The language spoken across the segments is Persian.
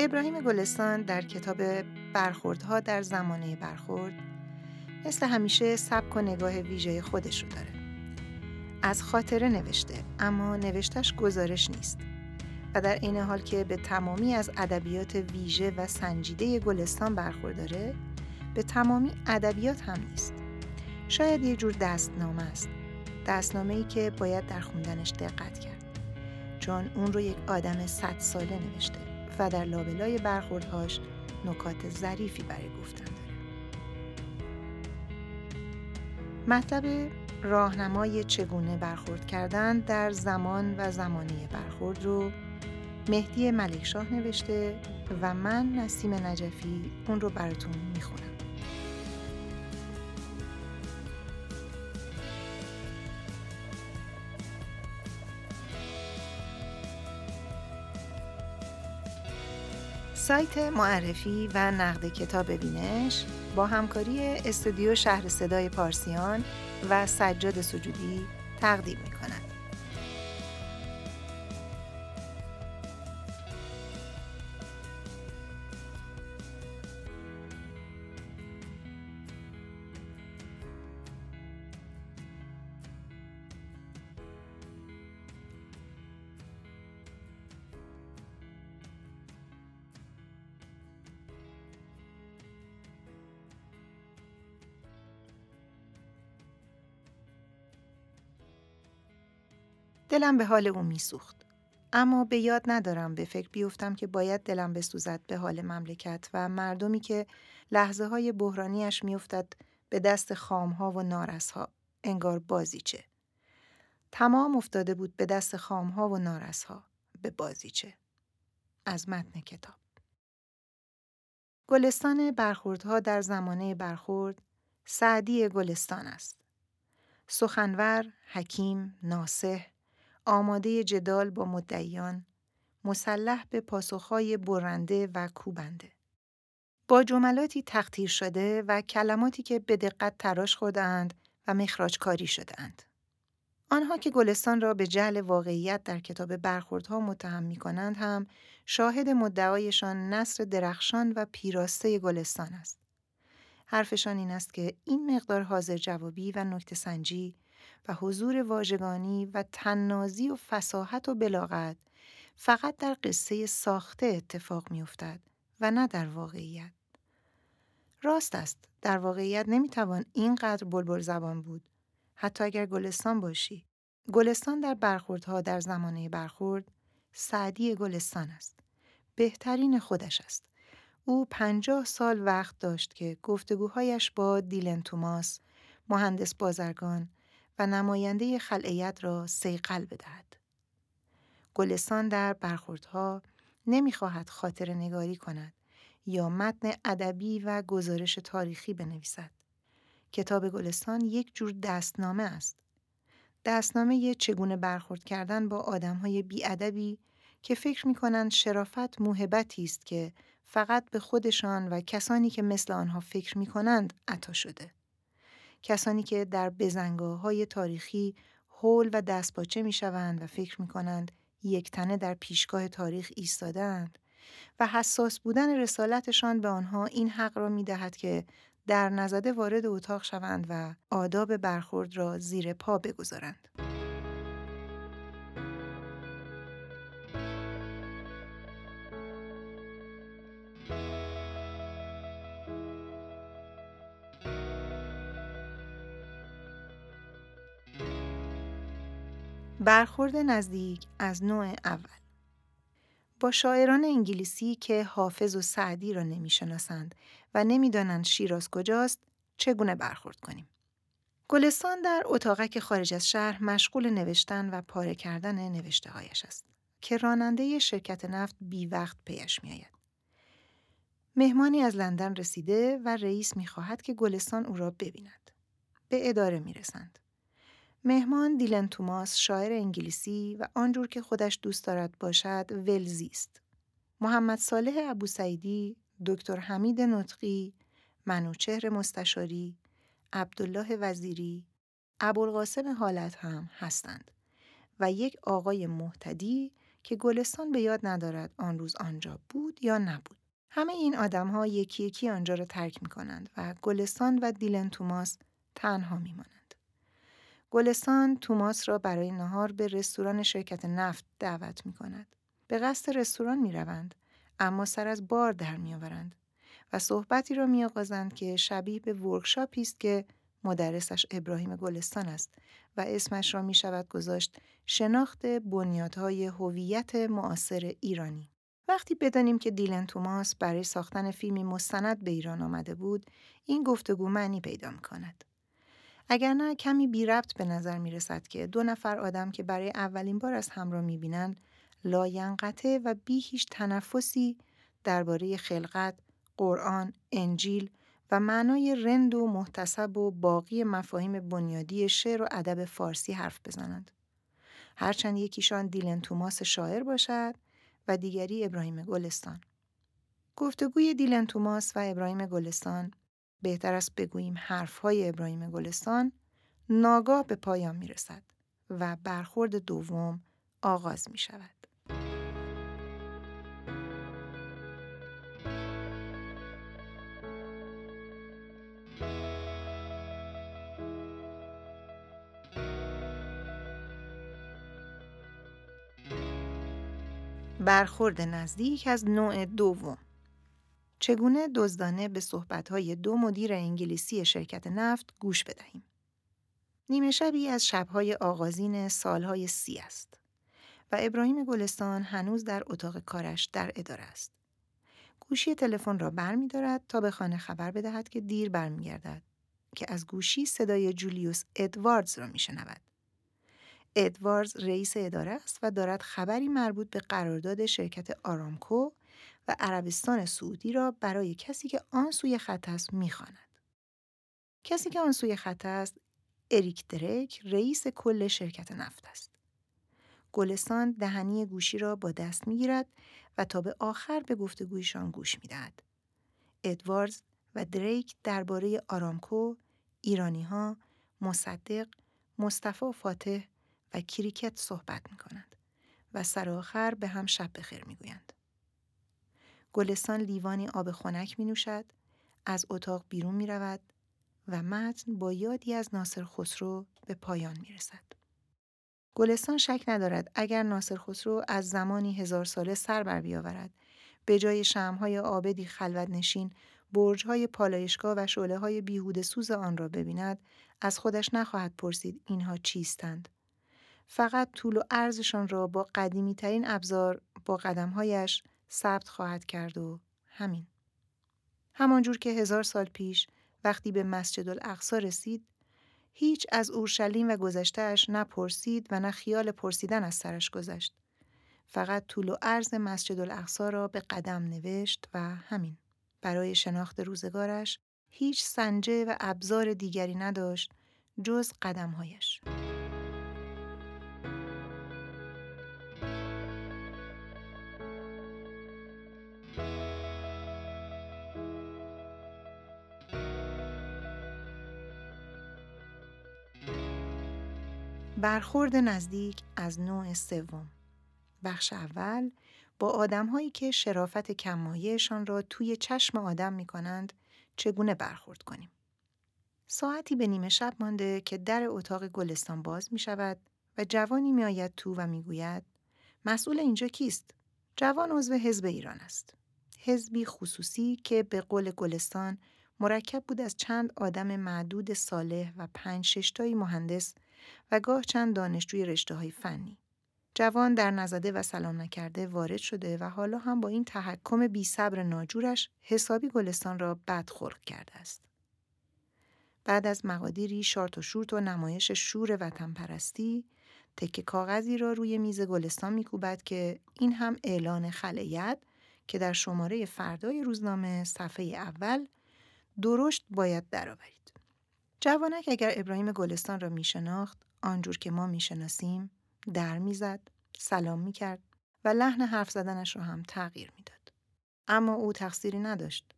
ابراهیم گلستان در کتاب برخوردها در زمانه برخورد مثل همیشه سبک و نگاه ویژه خودش رو داره. از خاطره نوشته اما نوشتش گزارش نیست و در این حال که به تمامی از ادبیات ویژه و سنجیده گلستان برخورداره به تمامی ادبیات هم نیست. شاید یه جور دستنامه است. دستنامه ای که باید در خوندنش دقت کرد. چون اون رو یک آدم صد ساله نوشته و در لابلای برخوردهاش نکات ظریفی برای گفتن داره. مطلب راهنمای چگونه برخورد کردن در زمان و زمانه برخورد رو مهدی ملکشاه نوشته و من نسیم نجفی اون رو براتون می‌خونم. سایت معرفی و نقد کتاب بینش با همکاری استودیو شهر صدای پارسیان و سجاد سجودی تقدیم می کند. دلم به حال او میسوخت. اما به یاد ندارم به فکر بیفتم که باید دلم بسوزد به حال مملکت و مردمی که لحظه های بحرانیش میافتد به دست خامها و نارسها انگار بازیچه. تمام افتاده بود به دست خامها و نارسها به بازیچه. از متن کتاب گلستان برخوردها در زمانه برخورد سعدی گلستان است. سخنور، حکیم، ناسه، آماده جدال با مدعیان، مسلح به پاسخهای برنده و کوبنده. با جملاتی تختیر شده و کلماتی که به دقت تراش خودند و مخراج کاری شدهاند. آنها که گلستان را به جعل واقعیت در کتاب برخوردها متهم می کنند هم شاهد مدعایشان نصر درخشان و پیراسته گلستان است. حرفشان این است که این مقدار حاضر جوابی و نکته سنجی و حضور واژگانی و تننازی و فساحت و بلاغت فقط در قصه ساخته اتفاق میافتد و نه در واقعیت. راست است در واقعیت نمی‌توان اینقدر بلبل زبان بود. حتی اگر گلستان باشی. گلستان در برخوردها در زمانه برخورد سعدی گلستان است. بهترین خودش است. او پنجاه سال وقت داشت که گفتگوهایش با دیلن توماس مهندس بازرگان و نماینده خلعیت را سیقل بدهد. گلستان در برخوردها نمی‌خواهد خاطر نگاری کند یا متن ادبی و گزارش تاریخی بنویسد. کتاب گلستان یک جور دستنامه است. دستنامه چگونه برخورد کردن با آدمهای بیادبی که فکر می کنند شرافت موهبتی است که فقط به خودشان و کسانی که مثل آنها فکر می کنند عطا شده. کسانی که در بزنگاه های تاریخی حول و دستپاچه می شوند و فکر می کنند یک تنه در پیشگاه تاریخ ایستادند و حساس بودن رسالتشان به آنها این حق را می دهد که در نزده وارد اتاق شوند و آداب برخورد را زیر پا بگذارند. برخورد نزدیک از نوع اول با شاعران انگلیسی که حافظ و سعدی را نمی‌شناسند و نمی‌دانند شیراز کجاست چگونه برخورد کنیم گلستان در اتاقک خارج از شهر مشغول نوشتن و پاره کردن نوشته هایش است که راننده شرکت نفت بی وقت پیش می آید. مهمانی از لندن رسیده و رئیس می خواهد که گلستان او را ببیند. به اداره می رسند. مهمان دیلن توماس شاعر انگلیسی و آنجور که خودش دوست دارد باشد ولزی است. محمد صالح ابو سعیدی، دکتر حمید نطقی، منوچهر مستشاری، عبدالله وزیری، ابوالقاسم حالت هم هستند و یک آقای محتدی که گلستان به یاد ندارد آن روز آنجا بود یا نبود. همه این آدم ها یکی یکی آنجا را ترک می کنند و گلستان و دیلن توماس تنها می مانند. گلستان توماس را برای نهار به رستوران شرکت نفت دعوت می کند. به قصد رستوران می روند اما سر از بار در می آورند و صحبتی را می آغازند که شبیه به ورکشاپی است که مدرسش ابراهیم گلستان است و اسمش را می شود گذاشت شناخت بنیادهای هویت معاصر ایرانی. وقتی بدانیم که دیلن توماس برای ساختن فیلمی مستند به ایران آمده بود، این گفتگو معنی پیدا می کند. اگر نه کمی بی ربط به نظر می رسد که دو نفر آدم که برای اولین بار از هم را می بینند لاینقطه و بی هیچ تنفسی درباره خلقت، قرآن، انجیل و معنای رند و محتسب و باقی مفاهیم بنیادی شعر و ادب فارسی حرف بزنند. هرچند یکیشان دیلن توماس شاعر باشد و دیگری ابراهیم گلستان. گفتگوی دیلن توماس و ابراهیم گلستان بهتر است بگوییم حرفهای ابراهیم گلستان ناگاه به پایان می رسد و برخورد دوم آغاز می شود. برخورد نزدیک از نوع دوم چگونه دزدانه به صحبتهای دو مدیر انگلیسی شرکت نفت گوش بدهیم نیمه شبی از شبهای آغازین سالهای سی است و ابراهیم گلستان هنوز در اتاق کارش در اداره است. گوشی تلفن را بر می دارد تا به خانه خبر بدهد که دیر برمیگردد که از گوشی صدای جولیوس ادواردز را می شنود. ادواردز رئیس اداره است و دارد خبری مربوط به قرارداد شرکت آرامکو و عربستان سعودی را برای کسی که آن سوی خط است می‌خواند. کسی که آن سوی خط است اریک دریک رئیس کل شرکت نفت است. گلستان دهنی گوشی را با دست می‌گیرد و تا به آخر به گفتگویشان گوش می‌دهد. ادواردز و دریک درباره آرامکو، ایرانی ها، مصدق، مصطفی فاتح و کریکت صحبت می کنند و سر آخر به هم شب بخیر می گویند. گلستان لیوانی آب خنک می نوشد، از اتاق بیرون می رود و متن با یادی از ناصر خسرو به پایان می رسد. گلستان شک ندارد اگر ناصر خسرو از زمانی هزار ساله سر بر بیاورد به جای شمهای آبدی خلوت نشین برجهای پالایشگاه و شعله های بیهوده سوز آن را ببیند از خودش نخواهد پرسید اینها چیستند فقط طول و عرضشان را با قدیمی ترین ابزار با قدمهایش ثبت خواهد کرد و همین. همانجور که هزار سال پیش وقتی به مسجد الاقصا رسید هیچ از اورشلیم و گذشتهش نپرسید و نه خیال پرسیدن از سرش گذشت. فقط طول و عرض مسجد الاقصا را به قدم نوشت و همین. برای شناخت روزگارش هیچ سنجه و ابزار دیگری نداشت جز قدمهایش. برخورد نزدیک از نوع سوم بخش اول با آدمهایی که شرافت کمایهشان را توی چشم آدم می کنند چگونه برخورد کنیم. ساعتی به نیمه شب مانده که در اتاق گلستان باز می شود و جوانی می آید تو و می گوید مسئول اینجا کیست؟ جوان عضو حزب ایران است. حزبی خصوصی که به قول گلستان مرکب بود از چند آدم معدود صالح و پنج ششتایی مهندس و گاه چند دانشجوی رشته های فنی. جوان در نزده و سلام نکرده وارد شده و حالا هم با این تحکم بی صبر ناجورش حسابی گلستان را بد خلق کرده است. بعد از مقادیری شارت و شورت و نمایش شور وطن پرستی، تکه کاغذی را روی میز گلستان میکوبد که این هم اعلان خلیت که در شماره فردای روزنامه صفحه اول درشت باید درآورید. جوانک اگر ابراهیم گلستان را می شناخت آنجور که ما می شناسیم در می زد، سلام می کرد و لحن حرف زدنش را هم تغییر می‌داد. اما او تقصیری نداشت.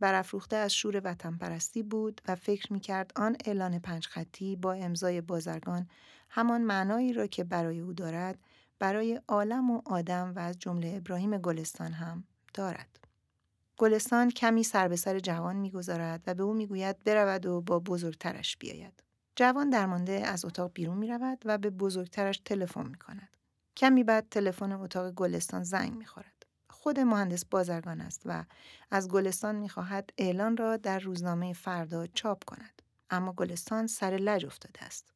برافروخته از شور وطن پرستی بود و فکر می کرد آن اعلان پنج خطی با امضای بازرگان همان معنایی را که برای او دارد برای عالم و آدم و از جمله ابراهیم گلستان هم دارد. گلستان کمی سر به سر جوان می‌گذارد و به او می‌گوید برود و با بزرگترش بیاید. جوان درمانده از اتاق بیرون می رود و به بزرگترش تلفن می کند. کمی بعد تلفن اتاق گلستان زنگ می خورد. خود مهندس بازرگان است و از گلستان می خواهد اعلان را در روزنامه فردا چاپ کند. اما گلستان سر لج افتاده است.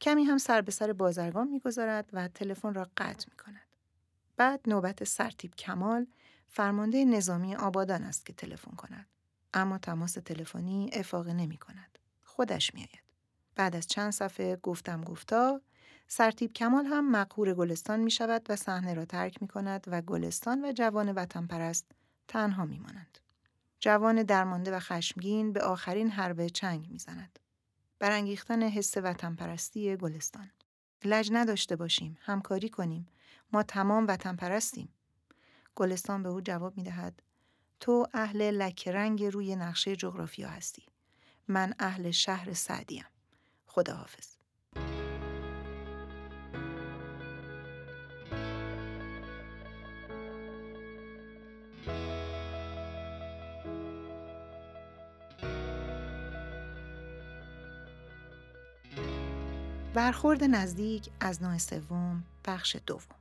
کمی هم سر به سر بازرگان می‌گذارد و تلفن را قطع می کند. بعد نوبت سرتیب کمال فرمانده نظامی آبادان است که تلفن کند. اما تماس تلفنی افاقه نمی کند. خودش می آید. بعد از چند صفحه گفتم گفتا سرتیب کمال هم مقهور گلستان می شود و صحنه را ترک می کند و گلستان و جوان وطن پرست تنها می مانند. جوان درمانده و خشمگین به آخرین حربه چنگ می زند. برانگیختن حس وطن پرستی گلستان. لج نداشته باشیم، همکاری کنیم. ما تمام وطن پرستیم. گلستان به او جواب می دهد تو اهل لکرنگ روی نقشه جغرافیا هستی. من اهل شهر سعدیم. خداحافظ. برخورد نزدیک از نوع سوم بخش دوم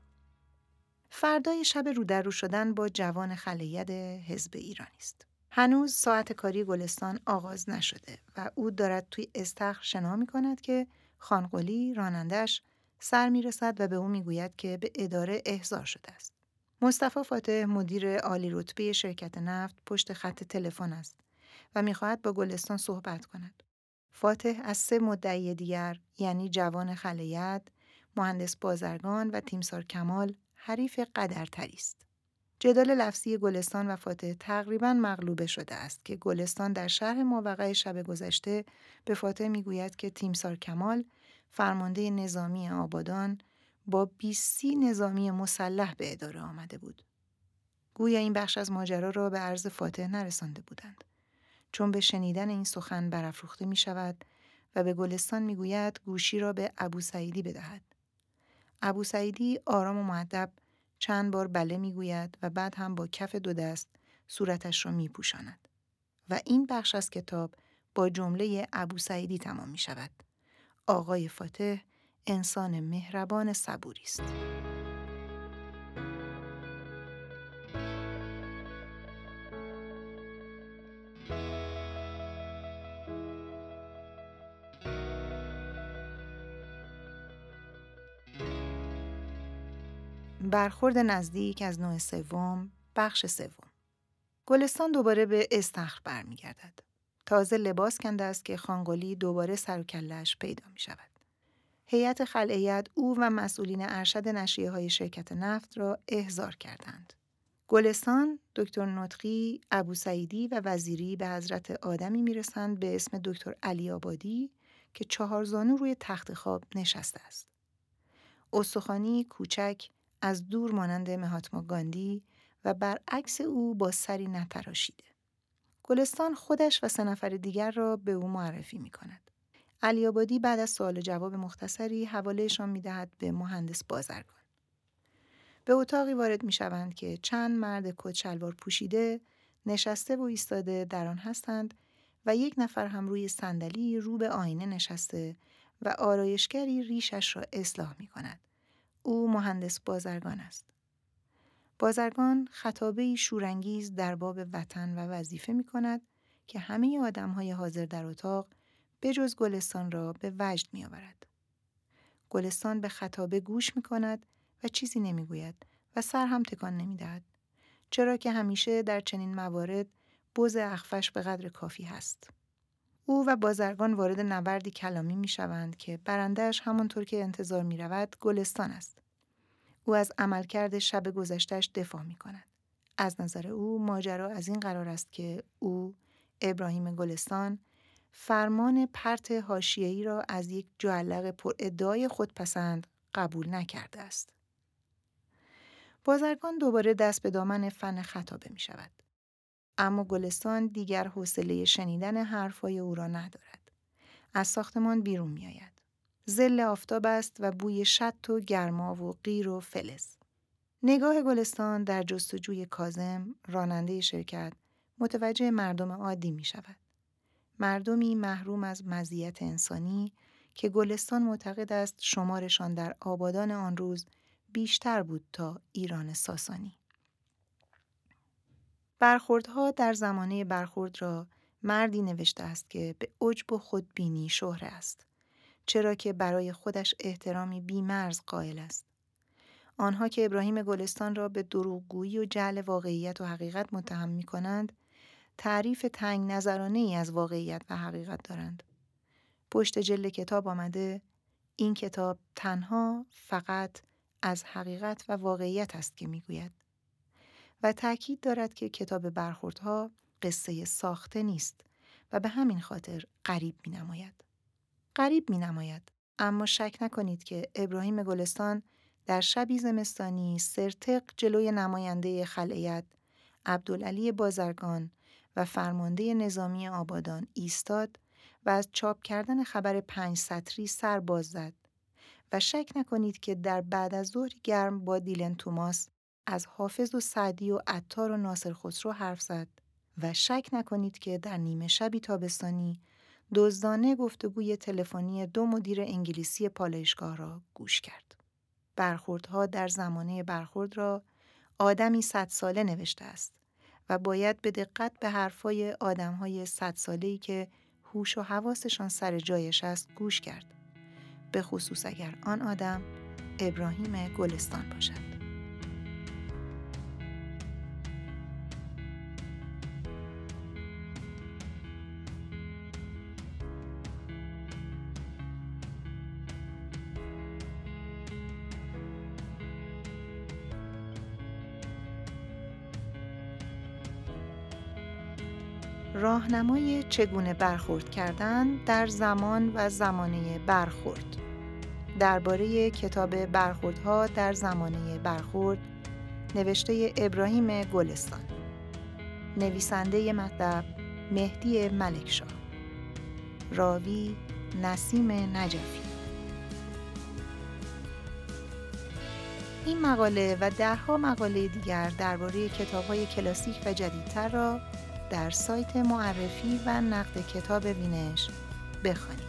فردای شب رو در رو شدن با جوان خلید حزب ایرانی است. هنوز ساعت کاری گلستان آغاز نشده و او دارد توی استخر شنا می کند که خانقلی رانندش سر می رسد و به او می گوید که به اداره احضار شده است. مصطفی فاتح مدیر عالی رتبه شرکت نفت پشت خط تلفن است و می‌خواهد با گلستان صحبت کند. فاتح از سه مدعی دیگر یعنی جوان خلیت، مهندس بازرگان و تیمسار کمال حریف قدرتری است. جدال لفظی گلستان و فاتح تقریبا مغلوبه شده است که گلستان در شهر ماوقع شب گذشته به فاتح می‌گوید که تیمسار کمال فرمانده نظامی آبادان با بیستی نظامی مسلح به اداره آمده بود. گویا این بخش از ماجرا را به عرض فاتح نرسانده بودند. چون به شنیدن این سخن برافروخته می شود و به گلستان می گوید گوشی را به ابو سعیدی بدهد. ابو سعیدی آرام و معدب چند بار بله می گوید و بعد هم با کف دو دست صورتش را می پوشاند. و این بخش از کتاب با جمله ابو سعیدی تمام می شود. آقای فاتح انسان مهربان صبوری است. برخورد نزدیک از نوع سوم بخش سوم گلستان دوباره به استخر برمیگردد تازه لباس کنده است که خانگلی دوباره سر و کلش پیدا می شود. هیئت خلعیت او و مسئولین ارشد نشریه های شرکت نفت را احضار کردند. گلستان، دکتر نطقی، ابو سعیدی و وزیری به حضرت آدمی می‌رسند به اسم دکتر علی آبادی که چهار زانو روی تخت خواب نشسته است. استخوانی کوچک از دور مانند مهاتما گاندی و برعکس او با سری نتراشیده. گلستان خودش و سه نفر دیگر را به او معرفی می کند. علی آبادی بعد از سوال جواب مختصری حوالهشان می دهد به مهندس بازرگان. به اتاقی وارد می شوند که چند مرد کت شلوار پوشیده نشسته و ایستاده در آن هستند و یک نفر هم روی صندلی رو به آینه نشسته و آرایشگری ریشش را اصلاح می کند. او مهندس بازرگان است. بازرگان خطابه شورانگیز در باب وطن و وظیفه می کند که همه آدم های حاضر در اتاق به جز گلستان را به وجد می آورد. گلستان به خطابه گوش می کند و چیزی نمی گوید و سر هم تکان نمی دهد. چرا که همیشه در چنین موارد بوز اخفش به قدر کافی هست. او و بازرگان وارد نبردی کلامی می شوند که برندهش همانطور که انتظار می رود گلستان است. او از عملکرد شب گذشتش دفاع می کند. از نظر او ماجرا از این قرار است که او ابراهیم گلستان فرمان پرت هاشیهی را از یک جعلق پر ادعای خودپسند قبول نکرده است. بازرگان دوباره دست به دامن فن خطابه می شود. اما گلستان دیگر حوصله شنیدن حرفهای او را ندارد. از ساختمان بیرون می آید. زل آفتاب است و بوی شط و گرما و غیر و فلز. نگاه گلستان در جستجوی کازم راننده شرکت متوجه مردم عادی می شود. مردمی محروم از مزیت انسانی که گلستان معتقد است شمارشان در آبادان آن روز بیشتر بود تا ایران ساسانی. برخوردها در زمانه برخورد را مردی نوشته است که به عجب و خودبینی شهره است. چرا که برای خودش احترامی بیمرز قائل است. آنها که ابراهیم گلستان را به دروغگویی و جعل واقعیت و حقیقت متهم می کنند، تعریف تنگ نظرانه ای از واقعیت و حقیقت دارند. پشت جلد کتاب آمده این کتاب تنها فقط از حقیقت و واقعیت است که می‌گوید و تاکید دارد که کتاب برخوردها قصه ساخته نیست و به همین خاطر قریب می نماید. قریب می نماید. اما شک نکنید که ابراهیم گلستان در شبی زمستانی سرتق جلوی نماینده خلعیت عبدالعلی بازرگان و فرمانده نظامی آبادان ایستاد و از چاپ کردن خبر پنج سطری سر باز زد و شک نکنید که در بعد از ظهر گرم با دیلن توماس از حافظ و سعدی و عطار و ناصر خسرو حرف زد و شک نکنید که در نیمه شبی تابستانی دزدانه گفتگوی تلفنی دو مدیر انگلیسی پالایشگاه را گوش کرد. برخوردها در زمانه برخورد را آدمی صد ساله نوشته است و باید به دقت به حرفای آدمهای صد ساله‌ای که هوش و حواسشان سر جایش است گوش کرد. به خصوص اگر آن آدم ابراهیم گلستان باشد. راهنمای چگونه برخورد کردن در زمان و زمانه برخورد. درباره کتاب برخوردها در زمانه برخورد نوشته ابراهیم گلستان. نویسنده مطلب مهدی ملکشاه. راوی نسیم نجفی. این مقاله و دهها مقاله دیگر درباره کتاب‌های کلاسیک و جدیدتر را در سایت معرفی و نقد کتاب بینش بخوانید.